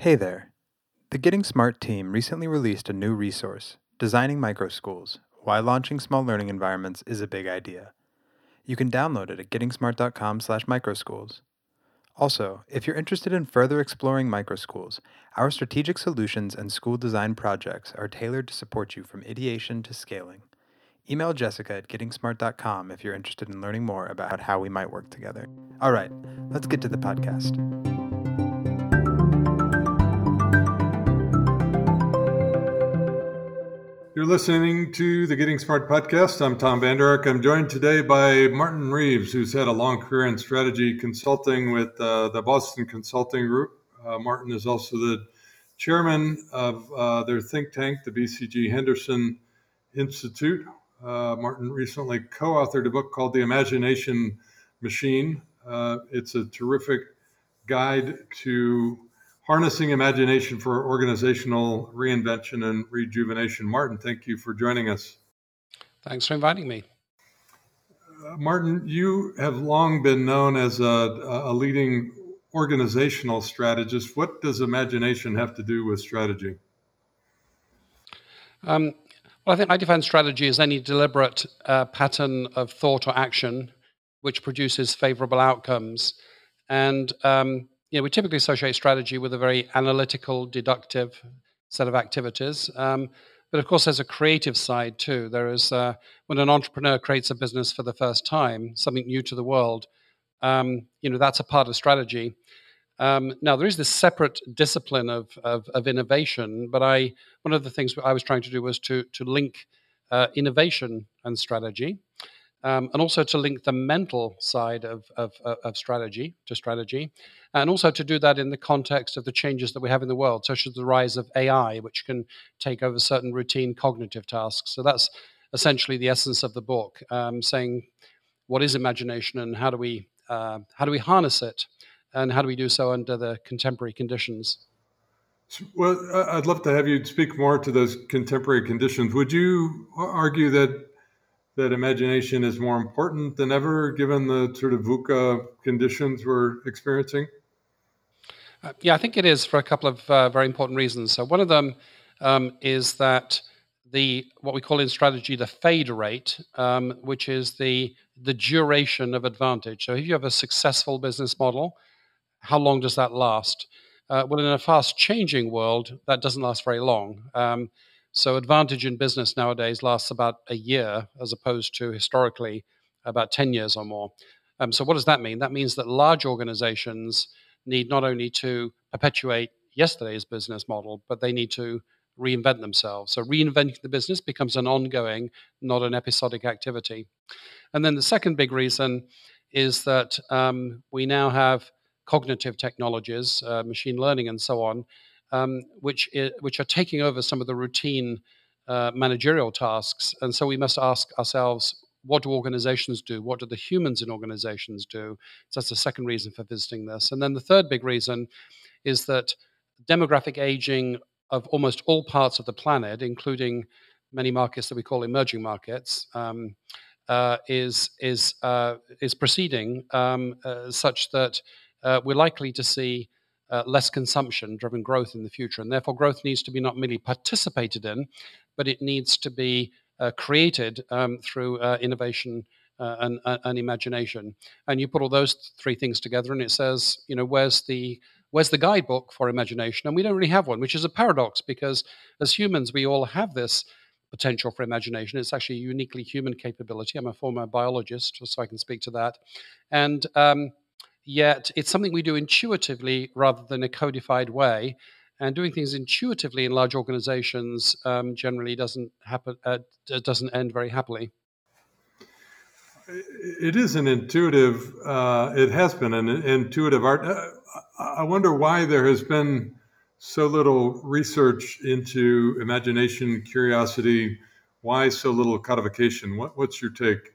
Hey there. The Getting Smart team recently released a new resource, Designing Microschools Why Launching Small Learning Environments is a Big Idea. You can download it at gettingsmart.com/microschools. Also, if you're interested in further exploring microschools, our strategic solutions and school design projects are tailored to support you from ideation to scaling. Email Jessica at gettingsmart.com if you're interested in learning more about how we might work together. All right, let's get to the podcast. You're listening to the Getting Smart podcast. I'm Tom Vander Ark. I'm joined today by Martin Reeves, who's had a long career in strategy consulting with uh, the Boston Consulting Group. Uh, Martin is also the chairman of uh, their think tank, the BCG Henderson Institute. Uh, Martin recently co authored a book called The Imagination Machine. Uh, it's a terrific guide to Harnessing Imagination for Organizational Reinvention and Rejuvenation. Martin, thank you for joining us. Thanks for inviting me. Uh, Martin, you have long been known as a, a, leading organizational strategist. What does imagination have to do with strategy? Um, well, I think I define strategy as any deliberate uh, pattern of thought or action which produces favorable outcomes. And um, know, we typically associate strategy with a very analytical, deductive set of activities. Um, but of course, there's a creative side too. There is uh, when an entrepreneur creates a business for the first time, something new to the world. Um, you know, that's a part of strategy. Um, now, there is this separate discipline of, of, of, innovation, but I one of the things I was trying to do was to to link uh, innovation and strategy um, and also to link the mental side of, of, of, strategy to strategy, and also to do that in the context of the changes that we have in the world, such as the rise of AI, which can take over certain routine cognitive tasks. So that's essentially the essence of the book, um, saying what is imagination and how do we uh, how do we harness it, and how do we do so under the contemporary conditions. Well, I'd love to have you speak more to those contemporary conditions. Would you argue that that imagination is more important than ever given the sort of VUCA conditions we're experiencing? Uh, yeah, I think it is for a couple of uh, very important reasons. So one of them um, is that the what we call in strategy the fade rate, um, which is the the duration of advantage. So if you have a successful business model, how long does that last? Uh, well, in a fast changing world, that doesn't last very long. Um, so advantage in business nowadays lasts about a year as opposed to historically about 10 years or more. Um, so what does that mean? That means that large organizations need not only to perpetuate yesterday's business model, but they need to reinvent themselves. So reinventing the business becomes an ongoing, not an episodic activity. And then the second big reason is that um, we now have cognitive technologies, uh, machine learning, and so on, um, which, is, which are taking over some of the routine uh, managerial tasks. And so we must ask ourselves, what do organizations do? What do the humans in organizations do? So that's the second reason for visiting this. And then the third big reason is that demographic aging of almost all parts of the planet, including many markets that we call emerging markets, um, uh, is is uh, is proceeding um, uh, such that uh, we're likely to see uh, less consumption driven growth in the future. And therefore, growth needs to be not merely participated in, but it needs to be created um, through uh, innovation uh, and, uh, and, imagination. And you put all those three things together, and it says, you know, where's the where's the guidebook for imagination? And we don't really have one, which is a paradox because as humans, we all have this potential for imagination. It's actually a uniquely human capability. I'm a former biologist, so I can speak to that. And um, yet it's something we do intuitively rather than a codified way. And doing things intuitively in large organizations um, generally doesn't happen, uh, doesn't end very happily. It is an intuitive, uh, it has been an intuitive art. Uh, I wonder why there has been so little research into imagination, curiosity. Why so little codification? What, what's your take?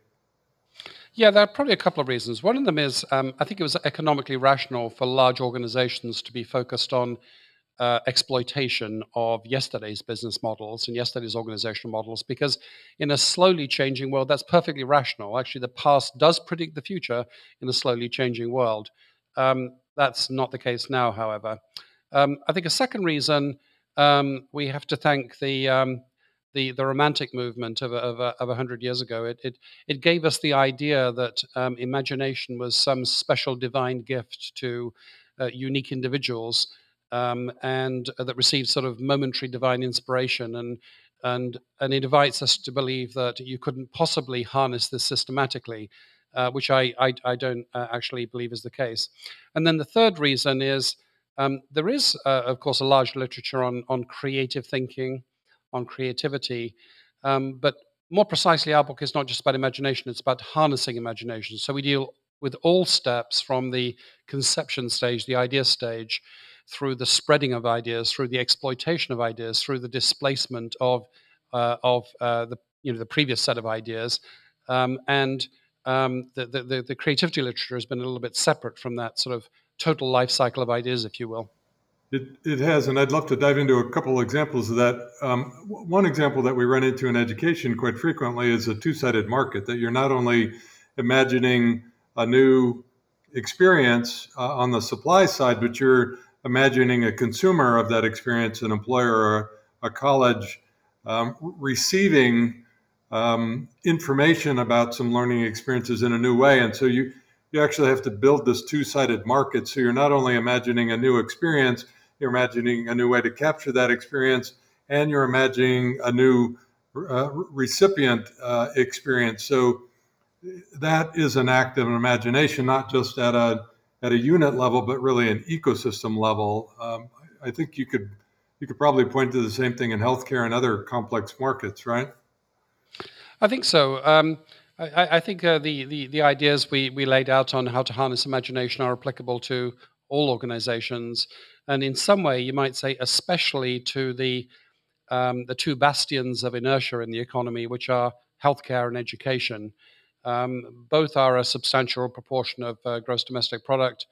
Yeah, there are probably a couple of reasons. One of them is um, I think it was economically rational for large organizations to be focused on uh, exploitation of yesterday's business models and yesterday's organizational models because in a slowly changing world, that's perfectly rational. Actually, the past does predict the future in a slowly changing world. Um, that's not the case now, however. Um, I think a second reason um, we have to thank the um, the, the romantic movement of, of, of 100 years ago. It, it, it gave us the idea that um, imagination was some special divine gift to uh, unique individuals um, and uh, that receives sort of momentary divine inspiration. And, and, and it invites us to believe that you couldn't possibly harness this systematically. Uh, which I, I, I don't uh, actually believe is the case. And then the third reason is um, there is, uh, of course, a large literature on, on creative thinking, on creativity. Um, but more precisely, our book is not just about imagination, it's about harnessing imagination. So we deal with all steps from the conception stage, the idea stage, through the spreading of ideas, through the exploitation of ideas, through the displacement of, uh, of uh, the, you know, the previous set of ideas. Um, and um, the, the, the creativity literature has been a little bit separate from that sort of total life cycle of ideas, if you will. It, it has, and I'd love to dive into a couple examples of that. Um, one example that we run into in education quite frequently is a two sided market, that you're not only imagining a new experience uh, on the supply side, but you're imagining a consumer of that experience, an employer or a college, um, receiving um, information about some learning experiences in a new way. And so you, you actually have to build this two sided market. So you're not only imagining a new experience, you're imagining a new way to capture that experience, and you're imagining a new uh, recipient uh, experience. So that is an act of imagination, not just at a at a unit level, but really an ecosystem level. Um, I think you could you could probably point to the same thing in healthcare and other complex markets, right? I think so. Um, I, I, think uh, the, the, the ideas we, we laid out on how to harness imagination are applicable to all organizations and in some way, you might say, especially to the um, the two bastions of inertia in the economy, which are healthcare and education. Um, both are a substantial proportion of uh, gross domestic product.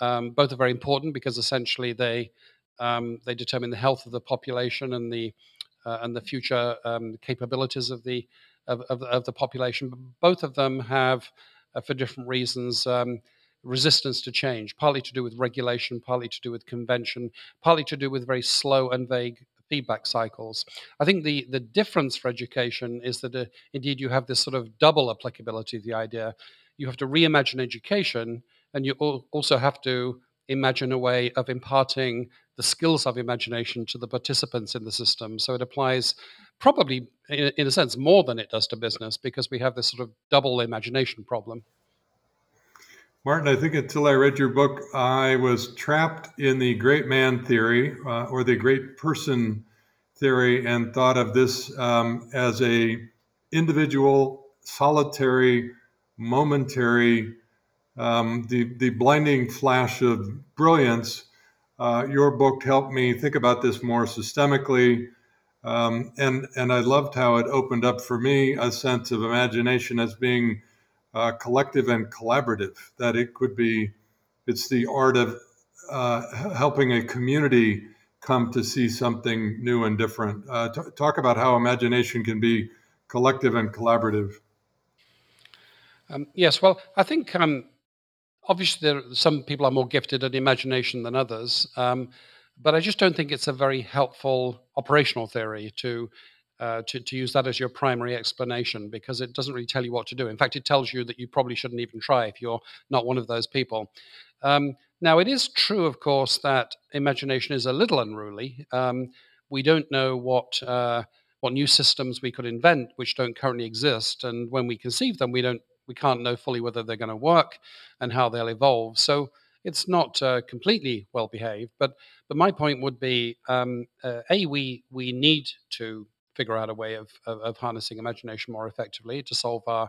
Um, both are very important because essentially they um, they determine the health of the population and the uh, and the future um, capabilities of the of, of, of, the population. Both of them have, uh, for different reasons, um, resistance to change, partly to do with regulation, partly to do with convention, partly to do with very slow and vague feedback cycles. I think the, the difference for education is that uh, indeed you have this sort of double applicability of the idea. You have to reimagine education, and you also have to imagine a way of imparting the skills of imagination to the participants in the system. So it applies probably, in, in a sense, more than it does to business because we have this sort of double imagination problem. Martin, I think until I read your book, I was trapped in the great man theory uh, or the great person theory and thought of this um, as a individual, solitary, momentary, um, the, the blinding flash of brilliance. Uh, your book helped me think about this more systemically. Um, and, and I loved how it opened up for me a sense of imagination as being uh, collective and collaborative, that it could be, it's the art of uh, helping a community come to see something new and different. Uh, t- talk about how imagination can be collective and collaborative. Um, yes, well, I think um, obviously there, some people are more gifted at imagination than others, um, but I just don't think it's a very helpful operational theory to uh, to, to use that as your primary explanation because it doesn't really tell you what to do. In fact, it tells you that you probably shouldn't even try if you're not one of those people. Um, now, it is true, of course, that imagination is a little unruly. Um, we don't know what uh, what new systems we could invent which don't currently exist, and when we conceive them, we don't we can't know fully whether they're going to work and how they'll evolve. So it's not uh, completely well behaved. But but my point would be, um, uh, a we we need to figure out a way of, of, of harnessing imagination more effectively to solve our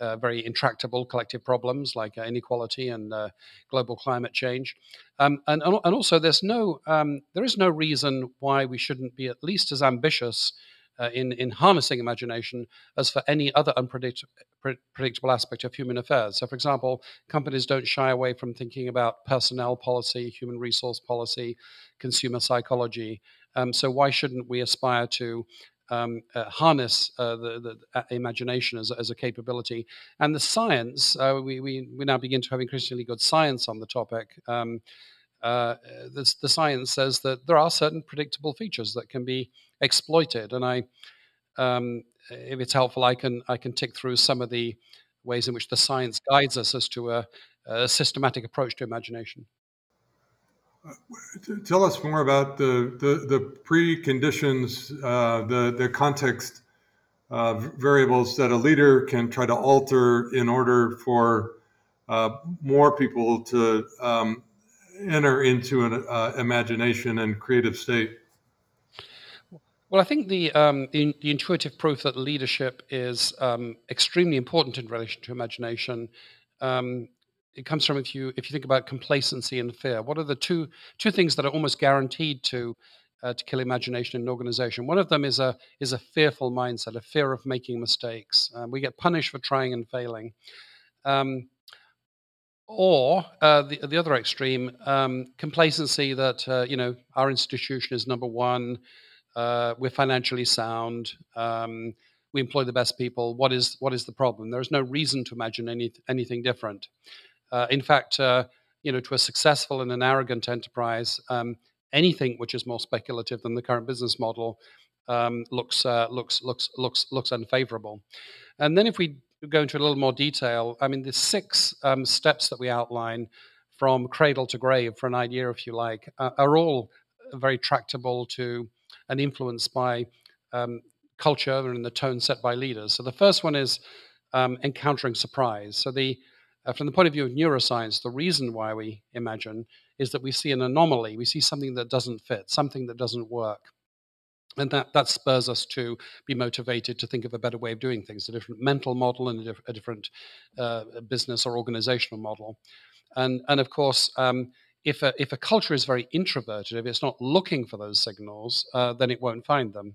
uh, very intractable collective problems like uh, inequality and uh, global climate change. Um, and, and also, there's no, um, there is no reason why we shouldn't be at least as ambitious uh, in, in harnessing imagination as for any other unpredictable aspect of human affairs. So, for example, companies don't shy away from thinking about personnel policy, human resource policy, consumer psychology. Um, so, why shouldn't we aspire to um, uh, harness uh, the, the uh, imagination as, as, a capability. And the science, uh, we, we, we now begin to have increasingly good science on the topic. Um, uh, the, the, science says that there are certain predictable features that can be exploited. And I, um, if it's helpful, I can I can tick through some of the ways in which the science guides us as to a, a systematic approach to imagination. Tell us more about the the, the preconditions, uh, the the context uh, variables that a leader can try to alter in order for uh, more people to um, enter into an uh, imagination and creative state? Well, I think the, um, the, the intuitive proof that leadership is um, extremely important in relation to imagination. Um, it comes from if you if you think about complacency and fear. What are the two two things that are almost guaranteed to uh, to kill imagination in an organization? One of them is a is a fearful mindset, a fear of making mistakes. Uh, we get punished for trying and failing. Um, or uh, the, the other extreme, um, complacency that uh, you know our institution is number one, uh, we're financially sound, um, we employ the best people. What is what is the problem? There is no reason to imagine any, anything different. Uh, in fact, uh, you know, to a successful and an arrogant enterprise, um, anything which is more speculative than the current business model um, looks uh, looks looks looks looks unfavorable. And then if we go into a little more detail, I mean, the six um, steps that we outline from cradle to grave for an idea, if you like, uh, are all very tractable to and influenced by um, culture and the tone set by leaders. So the first one is um, encountering surprise. So the uh, from the point of view of neuroscience, the reason why we imagine is that we see an anomaly, we see something that doesn't fit, something that doesn't work and that, that spurs us to be motivated to think of a better way of doing things, a different mental model and a, diff- a different uh, business or organizational model. And, and of course, um, if, a, if a culture is very introverted, if it's not looking for those signals, uh, then it won't find them.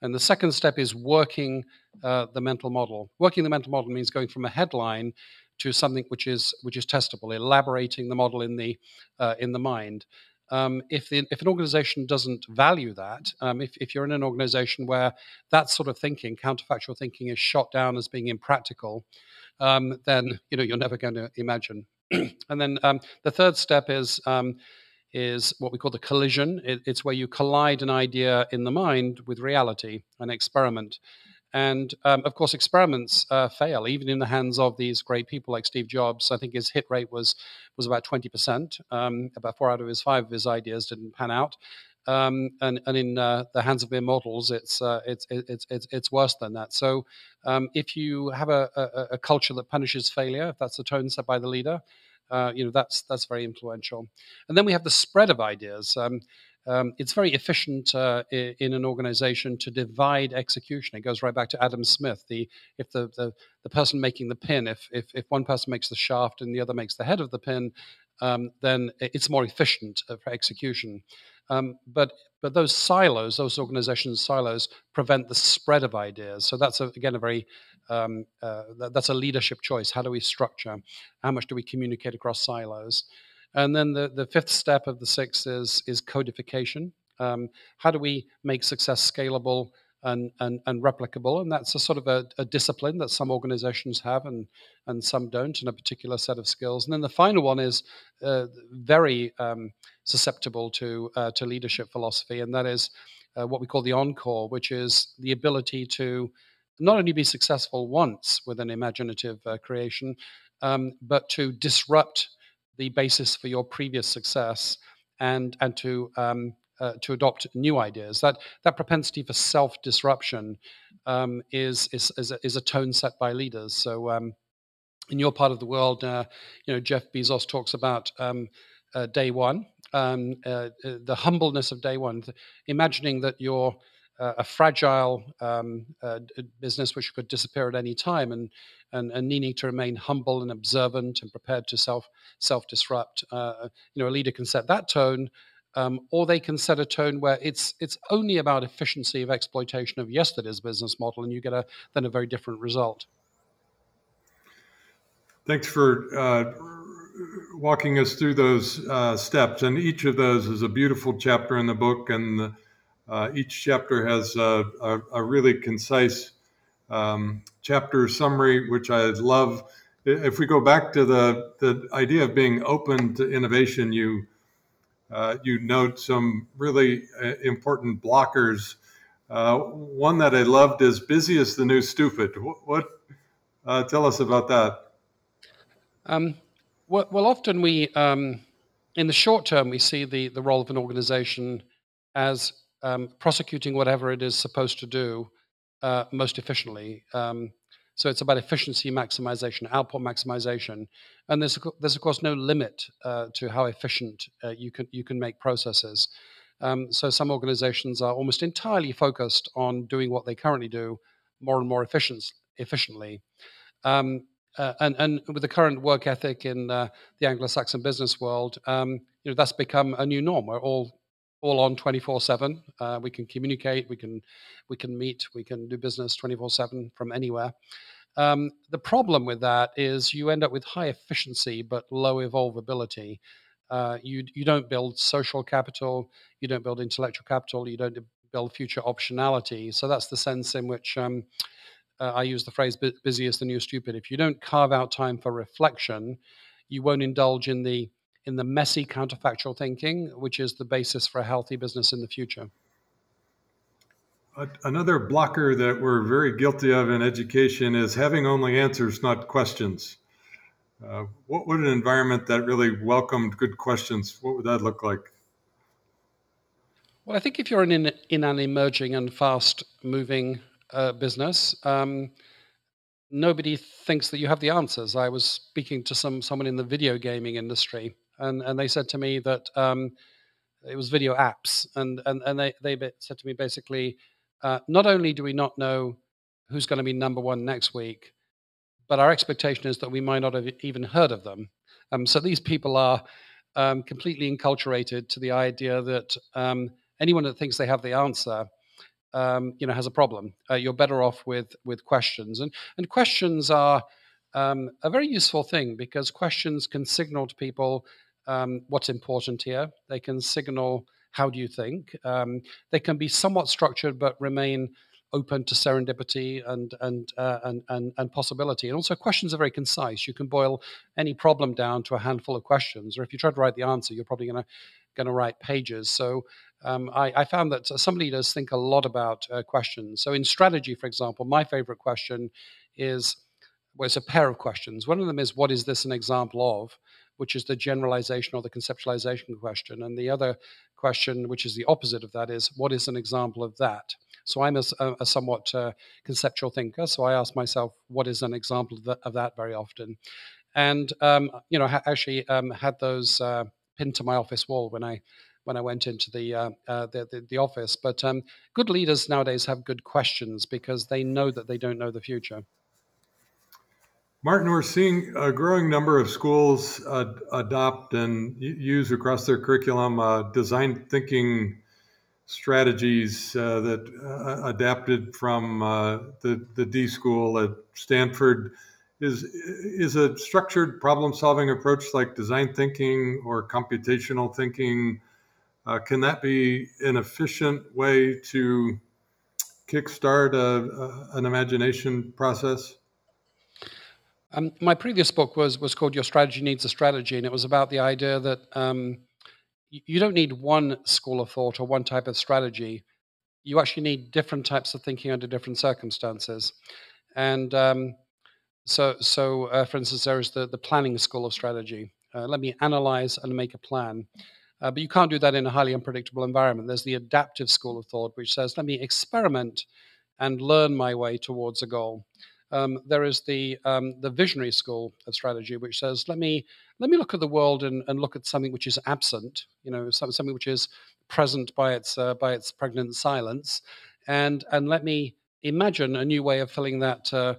And the second step is working uh, the mental model. Working the mental model means going from a headline to something which is which is testable, elaborating the model in the uh, in the mind um, if, the, if an organization doesn't value that, um, if, if you're in an organization where that sort of thinking, counterfactual thinking, is shot down as being impractical, um, then you know you're never going to imagine. and then um, the third step is um, is what we call the collision. It, it's where you collide an idea in the mind with reality, an experiment. And um, of course, experiments uh, fail, even in the hands of these great people like Steve Jobs. I think his hit rate was was about twenty percent. Um, about four out of his five of his ideas didn't pan out. Um, and, and in uh, the hands of models, it's, uh, it's, it's, it's, it's worse than that. So, um, if you have a, a, a, culture that punishes failure, if that's the tone set by the leader, uh, you know that's that's very influential. And then we have the spread of ideas. Um, it's very efficient uh, in, an organization to divide execution. It goes right back to Adam Smith. The if the, the, the person making the pin, if, if if one person makes the shaft and the other makes the head of the pin, um, then it's more efficient uh, for execution. Um, but but those silos, those organizations silos, prevent the spread of ideas. So that's a, again a very um, uh, that's a leadership choice. How do we structure? How much do we communicate across silos? And then the, the fifth step of the six is, is codification. Um, how do we make success scalable and, and, and replicable? And that's a sort of a, a, discipline that some organizations have and, and some don't in a particular set of skills. And then the final one is uh, very um, susceptible to, uh, to leadership philosophy, and that is uh, what we call the encore, which is the ability to not only be successful once with an imaginative uh, creation, um, but to disrupt the basis for your previous success and and to um, uh, to adopt new ideas. That that propensity for self disruption um, is, is is a, is a tone set by leaders. So um, in your part of the world, uh, you know Jeff Bezos talks about um, uh, day one, um, uh, uh, the humbleness of day one, imagining that you're uh, a fragile um, business which could disappear at any time, and, and, and needing to remain humble and observant and prepared to self self disrupt. Uh, you know, a leader can set that tone, um, or they can set a tone where it's it's only about efficiency of exploitation of yesterday's business model, and you get a then a very different result. Thanks for uh, walking us through those uh, steps, and each of those is a beautiful chapter in the book, and uh, each chapter has a, a, a really concise um, chapter summary, which I love. If we go back to the, the idea of being open to innovation, you uh, you note some really uh, important blockers. Uh, one that I loved is busy is the new stupid. What, what uh, tell us about that? Um, well, well, often we, um, in the short term, we see the, the role of an organization as um, prosecuting whatever it is supposed to do uh, most efficiently. Um, so it's about efficiency maximization, output maximization, and there's there's of course no limit uh, to how efficient uh, you can you can make processes. Um, so some organizations are almost entirely focused on doing what they currently do more and more efficient, efficiently. Um, uh, and, and with the current work ethic in uh, the Anglo-Saxon business world, um, you know that's become a new norm. We're all all on 24/7. Uh, we can communicate, we can we can meet, we can do business 24/7 from anywhere. Um, the problem with that is you end up with high efficiency but low evolvability. Uh, you you don't build social capital, you don't build intellectual capital, you don't build future optionality. So that's the sense in which um, uh, I use the phrase busy is the new stupid. If you don't carve out time for reflection, you won't indulge in the in the messy counterfactual thinking, which is the basis for a healthy business in the future. Another blocker that we're very guilty of in education is having only answers, not questions. Uh, what would an environment that really welcomed good questions, what would that look like? Well, I think if you're in, in an emerging and fast moving uh, business, um, nobody thinks that you have the answers. I was speaking to some someone in the video gaming industry, and, and they said to me that um, it was video apps, and and, and they, they said to me basically, uh, not only do we not know who's going to be number one next week, but our expectation is that we might not have even heard of them. Um, so these people are um, completely enculturated to the idea that um, anyone that thinks they have the answer um, you know has a problem. Uh, you're better off with with questions, and and questions are um, a very useful thing because questions can signal to people um, what's important here. They can signal how do you think. Um, they can be somewhat structured but remain open to serendipity and and, uh, and and and possibility. And also, questions are very concise. You can boil any problem down to a handful of questions, or if you try to write the answer, you're probably going to going to write pages. So um, I, I, found that some leaders think a lot about uh, questions. So in strategy, for example, my favorite question is well, it's a pair of questions. One of them is, what is this an example of? Which is the generalization or the conceptualization question. And the other question, which is the opposite of that, is, what is an example of that? So I'm a, a somewhat uh, conceptual thinker. So I ask myself, what is an example of that, of that very often? And, um, you know, ha- actually um, had those uh, pinned to my office wall when I when I went into the uh, uh, the, the, the, office. But um, good leaders nowadays have good questions because they know that they don't know the future. Martin, we're seeing a growing number of schools uh, adopt and use across their curriculum uh, design thinking strategies uh, that uh, adapted from the, the D school at Stanford. Is, is a structured problem solving approach like design thinking or computational thinking uh, can that be an efficient way to kickstart an imagination process? Um, my previous book was was called Your Strategy Needs a Strategy, and it was about the idea that um, you don't need one school of thought or one type of strategy. You actually need different types of thinking under different circumstances. And um, so, so uh, for instance, there is the, the planning school of strategy. Uh, let me analyze and make a plan. Uh, but you can't do that in a highly unpredictable environment. There's the adaptive school of thought, which says, let me experiment and learn my way towards a goal. Um, there is the um, the visionary school of strategy, which says, let me let me look at the world and, and look at something which is absent, you know, something which is present by its uh, by its pregnant silence, and and let me imagine a new way of filling that uh,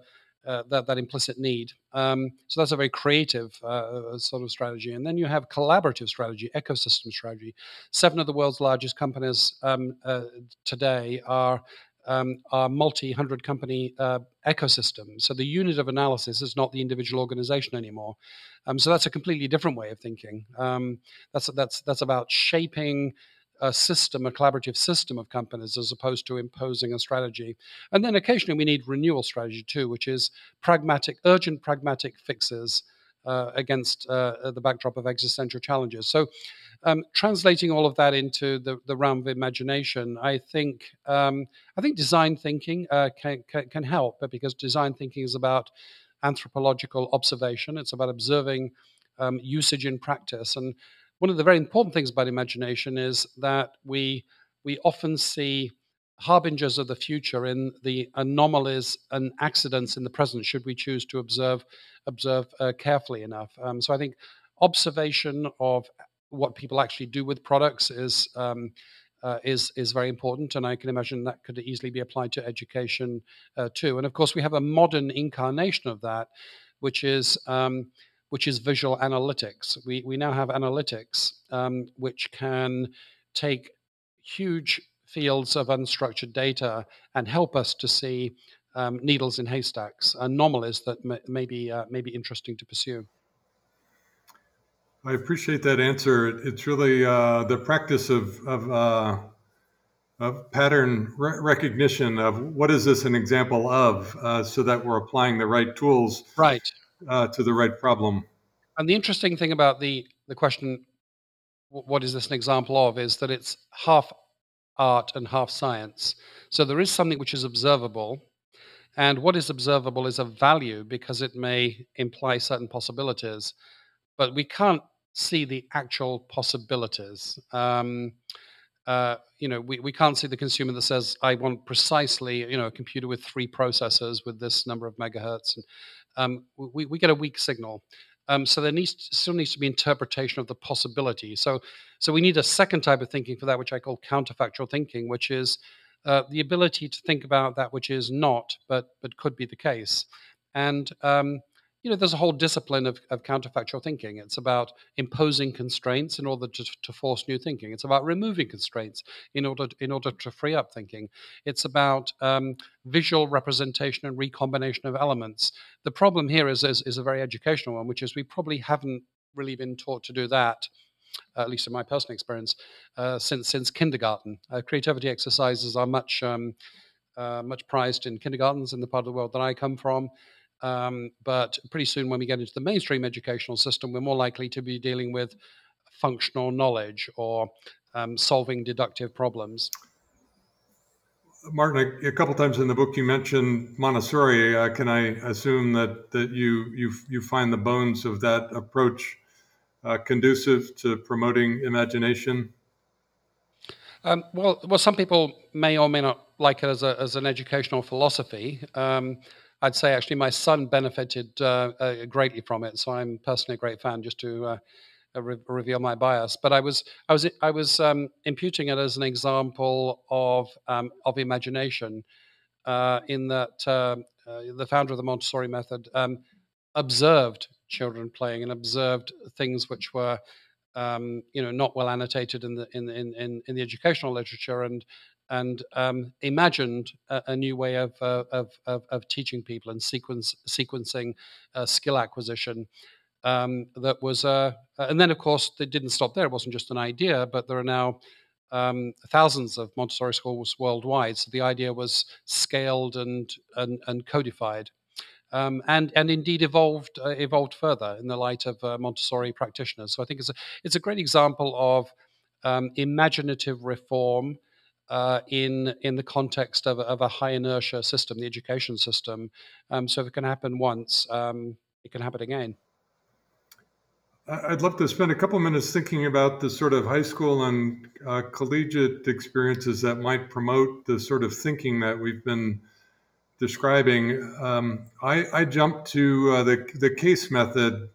uh, that, that implicit need. Um, so that's a very creative uh, sort of strategy. And then you have collaborative strategy, ecosystem strategy. Seven of the world's largest companies um, uh, today are um, are multi-hundred company uh, ecosystems. So the unit of analysis is not the individual organization anymore. Um, so that's a completely different way of thinking. Um, that's that's that's about shaping a system, a collaborative system of companies, as opposed to imposing a strategy. And then occasionally we need renewal strategy too, which is pragmatic, urgent pragmatic fixes against uh, the backdrop of existential challenges. So, um, translating all of that into the, the realm of imagination, I think um, I think design thinking uh, can, can, can help because design thinking is about anthropological observation. It's about observing um, usage in practice. And one of the very important things about imagination is that we we often see harbingers of the future in the anomalies and accidents in the present should we choose to observe observe uh, carefully enough um, so i think observation of what people actually do with products is um, uh, is is very important, and I can imagine that could easily be applied to education uh, too. And of course, we have a modern incarnation of that, which is um, which is visual analytics. We we now have analytics um, which can take huge fields of unstructured data and help us to see um, needles in haystacks, anomalies that may, may be uh, may be interesting to pursue. I appreciate that answer. It's really uh, the practice of, of, uh, of pattern re- recognition of what is this an example of, uh, so that we're applying the right tools right uh, to the right problem. And the interesting thing about the the question, what is this an example of, is that it's half art and half science. So there is something which is observable, and what is observable is of value because it may imply certain possibilities, but we can't see the actual possibilities. Um, uh, you know, we, we can't see the consumer that says, I want precisely, you know, a computer with three processors with this number of megahertz. And um, we, we get a weak signal. Um, so there needs still needs to be interpretation of the possibility. So, so we need a second type of thinking for that, which I call counterfactual thinking, which is uh, the ability to think about that which is not, but but could be the case. And um, you know, there's a whole discipline of, of counterfactual thinking. It's about imposing constraints in order to, to force new thinking. It's about removing constraints in order in order to free up thinking. It's about um, visual representation and recombination of elements. The problem here is, is, is a very educational one, which is we probably haven't really been taught to do that. At least in my personal experience, uh, since since kindergarten, uh, creativity exercises are much um, uh, much prized in kindergartens in the part of the world that I come from. Um, but pretty soon, when we get into the mainstream educational system, we're more likely to be dealing with functional knowledge or um, solving deductive problems. Martin, a, a, couple times in the book you mentioned Montessori. Uh, can I assume that that you you you find the bones of that approach uh, conducive to promoting imagination? Um, well, well, some people may or may not like it as a as an educational philosophy. Um, I'd say actually my son benefited uh, uh, greatly from it. So I'm personally a great fan. Just to uh, uh, re- reveal my bias, but I was I was I was um, imputing it as an example of um, of imagination, in that the founder of the Montessori method um, observed children playing and observed things which were um, you know not well annotated in the in, in in in the educational literature and and um, imagined a, a, new way of, uh, of, of, of, teaching people and sequence, sequencing uh, skill acquisition. Um, that was, uh, and then of course, it didn't stop there. It wasn't just an idea, but there are now um, thousands of Montessori schools worldwide. So the idea was scaled and, and, and codified. Um, and and indeed evolved uh, evolved further in the light of uh, Montessori practitioners. So I think it's a it's a great example of um, imaginative reform uh, in in the context of, of, a high inertia system, the education system. Um, so if it can happen once, um, it can happen again. I'd love to spend a couple minutes thinking about the sort of high school and uh, collegiate experiences that might promote the sort of thinking that we've been describing. Um, I, I, jumped to uh, the the case method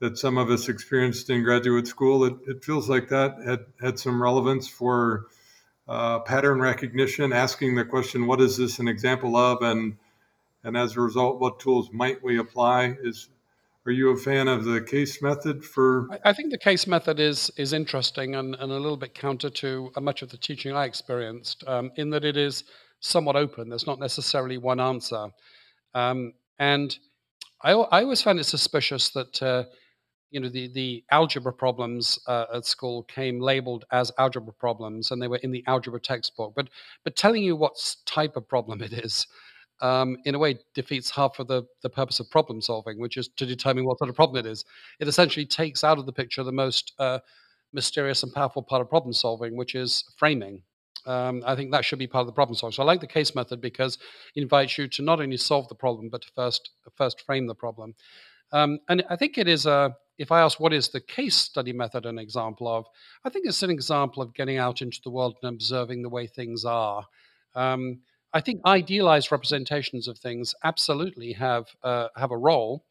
that some of us experienced in graduate school. It, it feels like that had had some relevance for uh, pattern recognition, asking the question, what is this an example of? And, and as a result, what tools might we apply? Is, are you a fan of the case method for? I think the case method is, is interesting and, and a little bit counter to uh, much of the teaching I experienced um, in that it is somewhat open. There's not necessarily one answer. Um, and I, I always find it suspicious that uh, you know the the algebra problems uh, at school came labeled as algebra problems and they were in the algebra textbook but but telling you what type of problem it is um, in a way defeats half of the, the purpose of problem solving, which is to determine what sort of problem it is. It essentially takes out of the picture the most uh, mysterious and powerful part of problem solving, which is framing. Um, I think that should be part of the problem solving. So I like the case method because it invites you to not only solve the problem, but to first first frame the problem. Um, and I think it is a. If I ask what is the case study method an example of, I think it's an example of getting out into the world and observing the way things are. Um, I think idealized representations of things absolutely have uh, have a role.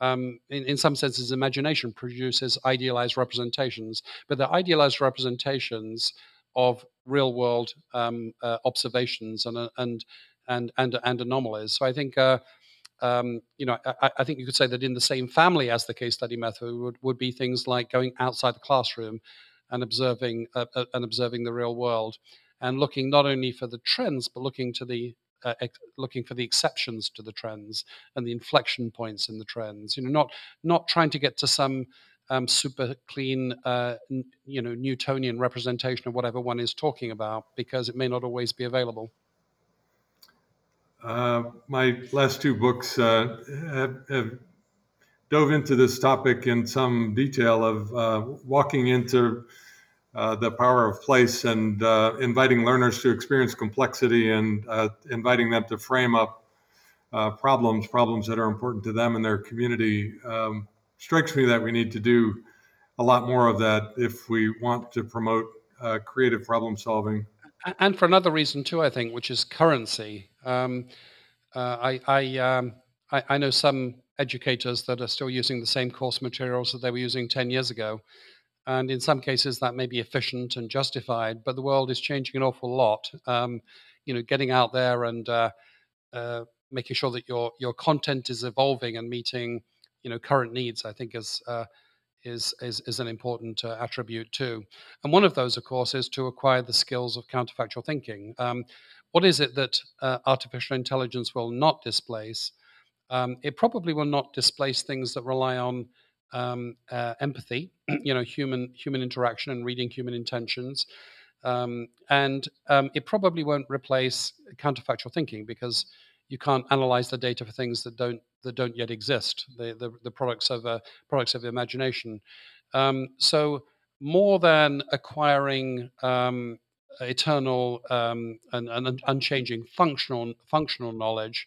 Um, in, in some senses, imagination produces idealized representations, but the idealized representations of real world um, uh, observations and, uh, and and and and anomalies. So I think. Um, you know, I, I, think you could say that in the same family as the case study method would, would be things like going outside the classroom and observing uh, uh and observing the real world and looking not only for the trends but looking to the uh, ex- looking for the exceptions to the trends and the inflection points in the trends. You know, not not trying to get to some um, super clean, uh, n- you know, Newtonian representation of whatever one is talking about because it may not always be available. Uh, my last two books uh, have, have, dove into this topic in some detail of uh, walking into uh, the power of place and uh, inviting learners to experience complexity and inviting them to frame up problems, problems that are important to them and their community. Um, strikes me that we need to do a lot more of that if we want to promote creative problem solving. And for another reason too, I think, which is currency. Um, uh, I I, um, I, I know some educators that are still using the same course materials that they were using ten years ago, and in some cases that may be efficient and justified. But the world is changing an awful lot. Um, you know, getting out there and uh, uh, making sure that your your content is evolving and meeting you know current needs, I think is uh, is, is is an important uh, attribute too. And one of those, of course, is to acquire the skills of counterfactual thinking. Um, what is it that uh, artificial intelligence will not displace? Um, it probably will not displace things that rely on um, uh, empathy, you know, human human interaction and reading human intentions. Um, and um, it probably won't replace counterfactual thinking because you can't analyze the data for things that don't that don't yet exist, the the, the products of uh, products of imagination. Um, so more than acquiring um, eternal um, and, and, unchanging functional functional knowledge.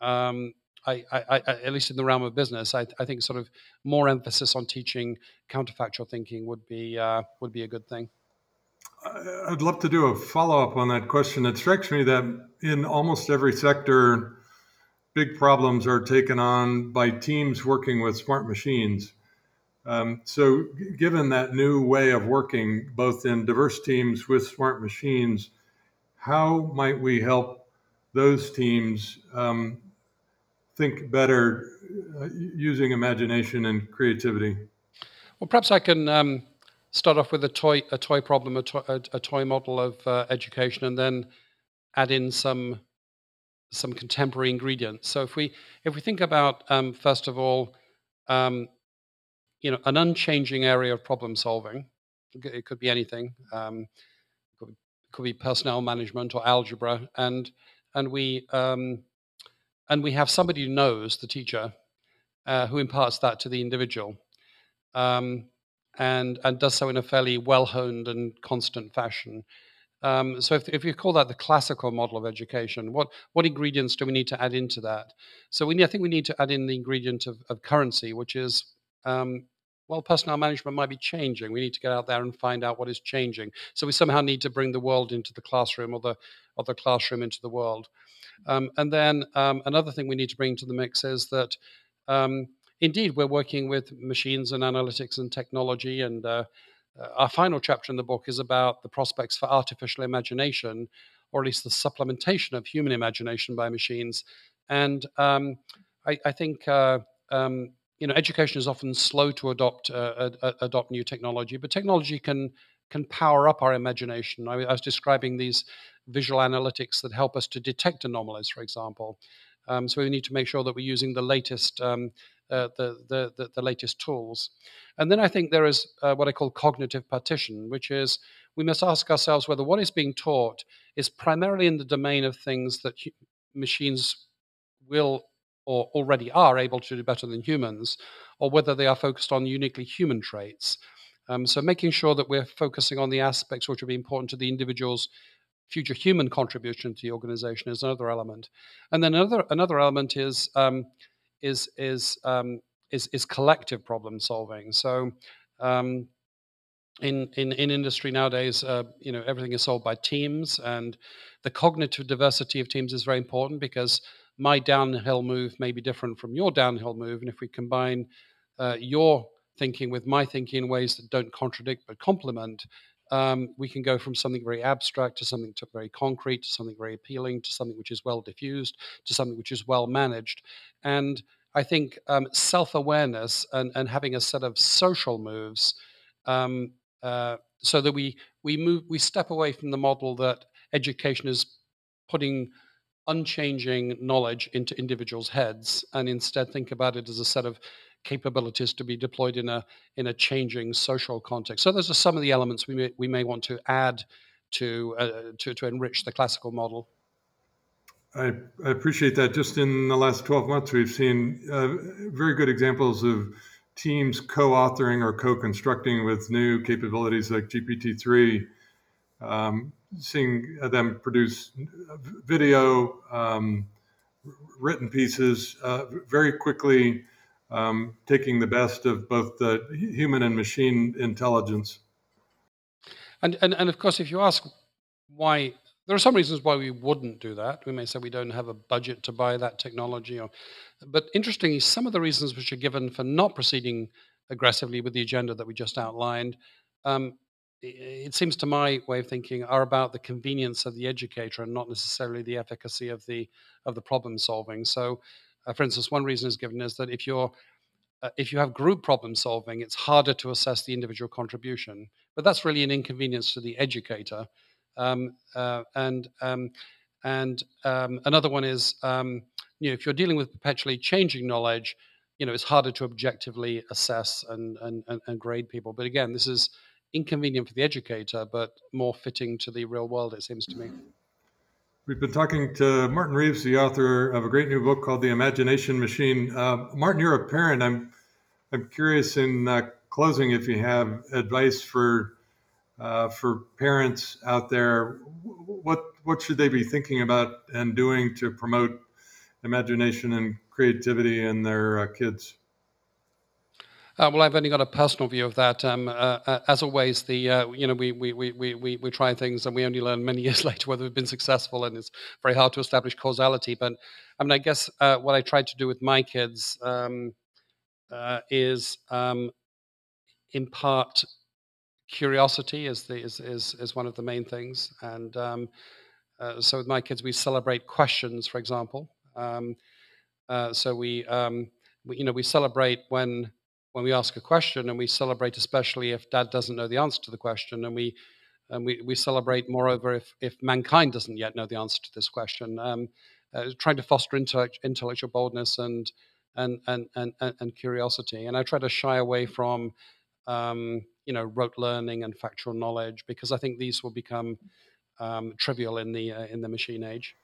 Um, I, I, I, at least in the realm of business, I, think sort of more emphasis on teaching counterfactual thinking would be uh, would be a good thing. I'd love to do a follow up on that question. It strikes me that in almost every sector, big problems are taken on by teams working with smart machines. Um, so, given that new way of working, both in diverse teams with smart machines, how might we help those teams um, think better uh, using imagination and creativity? Well, perhaps I can um, start off with a toy, a toy problem, a toy, a, a toy model of uh, education, and then add in some some contemporary ingredients. So if we if we think about um, first of all, um, you know, an unchanging area of problem solving, it could be anything. Um, it could, be personnel management or algebra, and and we um, and we have somebody who knows the teacher uh, who imparts that to the individual. Um, and, and does so in a fairly well honed and constant fashion. Um, so if, if you call that the classical model of education, what, what ingredients do we need to add into that? So we I think we need to add in the ingredient of, of currency, which is, um, well, personnel management might be changing. We need to get out there and find out what is changing. So we somehow need to bring the world into the classroom or the, or the classroom into the world. Um, and then um, another thing we need to bring to the mix is that um, indeed we're working with machines and analytics and technology and uh, uh, our final chapter in the book is about the prospects for artificial imagination, or at least the supplementation of human imagination by machines. And um, I, I, think uh, um, you know education is often slow to adopt uh, adopt new technology, but technology can can power up our imagination. I, I, was describing these visual analytics that help us to detect anomalies, for example. Um, so we need to make sure that we're using the latest um, uh, the, the, the, the, latest tools. And then I think there is uh, what I call cognitive partition, which is we must ask ourselves whether what is being taught is primarily in the domain of things that machines will or already are able to do better than humans, or whether they are focused on uniquely human traits. Um, so making sure that we're focusing on the aspects which will be important to the individual's future human contribution to the organization is another element, and then another another element is um, is is, um, is is collective problem solving. So um, in, in, in industry nowadays, uh, you know, everything is solved by teams, and the cognitive diversity of teams is very important because my downhill move may be different from your downhill move, and if we combine uh, your thinking with my thinking in ways that don't contradict but complement, um, we can go from something very abstract to something to very concrete, to something very appealing, to something which is well diffused, to something which is well managed. And I think um, self awareness and, and having a set of social moves um, uh, so that we, we move, we step away from the model that education is putting unchanging knowledge into individuals' heads and instead think about it as a set of capabilities to be deployed in a in a changing social context. So those are some of the elements we may, we may want to add to uh, to to enrich the classical model. I, I, appreciate that. Just in the last 12 months, we've seen uh, very good examples of teams co-authoring or co-constructing with new capabilities like GPT-3. Um, seeing them produce video, um, written pieces uh, very quickly um, taking the best of both the human and machine intelligence. And, and, and of course, if you ask why, there are some reasons why we wouldn't do that. We may say we don't have a budget to buy that technology. Or, but interestingly, some of the reasons which are given for not proceeding aggressively with the agenda that we just outlined, um, it seems to my way of thinking, are about the convenience of the educator and not necessarily the efficacy of the of the problem solving. So uh, for instance, one reason is given is that if you're uh, if you have group problem solving, it's harder to assess the individual contribution. But that's really an inconvenience to the educator. Um, uh, and um, and um, another one is um, you know if you're dealing with perpetually changing knowledge, you know it's harder to objectively assess and, and, and, and grade people. But again, this is inconvenient for the educator, but more fitting to the real world. It seems to me. We've been talking to Martin Reeves, the author of a great new book called The Imagination Machine. Uh, Martin, you're a parent. I'm I'm curious in uh, closing if you have advice for uh, for parents out there. What what should they be thinking about and doing to promote imagination and creativity in their uh, kids? Uh, well, I've only got a personal view of that. Um, uh, uh, as always, the uh, you know we, we, we, we, we try things and we only learn many years later whether we've been successful, and it's very hard to establish causality. But I mean, I guess uh, what I tried to do with my kids um, uh, is um, impart curiosity is, the, is, is is one of the main things, and um, so with my kids we celebrate questions, for example. Um, so we, um, we you know we celebrate when when we ask a question, and we celebrate especially if dad doesn't know the answer to the question, and we and we, we celebrate moreover if, if mankind doesn't yet know the answer to this question. Um, uh, trying to foster intellect, intellectual boldness and and, and and and curiosity, and I try to shy away from um, you know rote learning and factual knowledge because I think these will become um, trivial in the uh, in the machine age.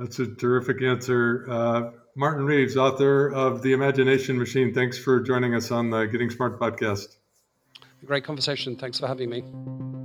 That's a terrific answer. Uh, Martin Reeves, author of The Imagination Machine, thanks for joining us on the Getting Smart podcast. Great conversation. Thanks for having me.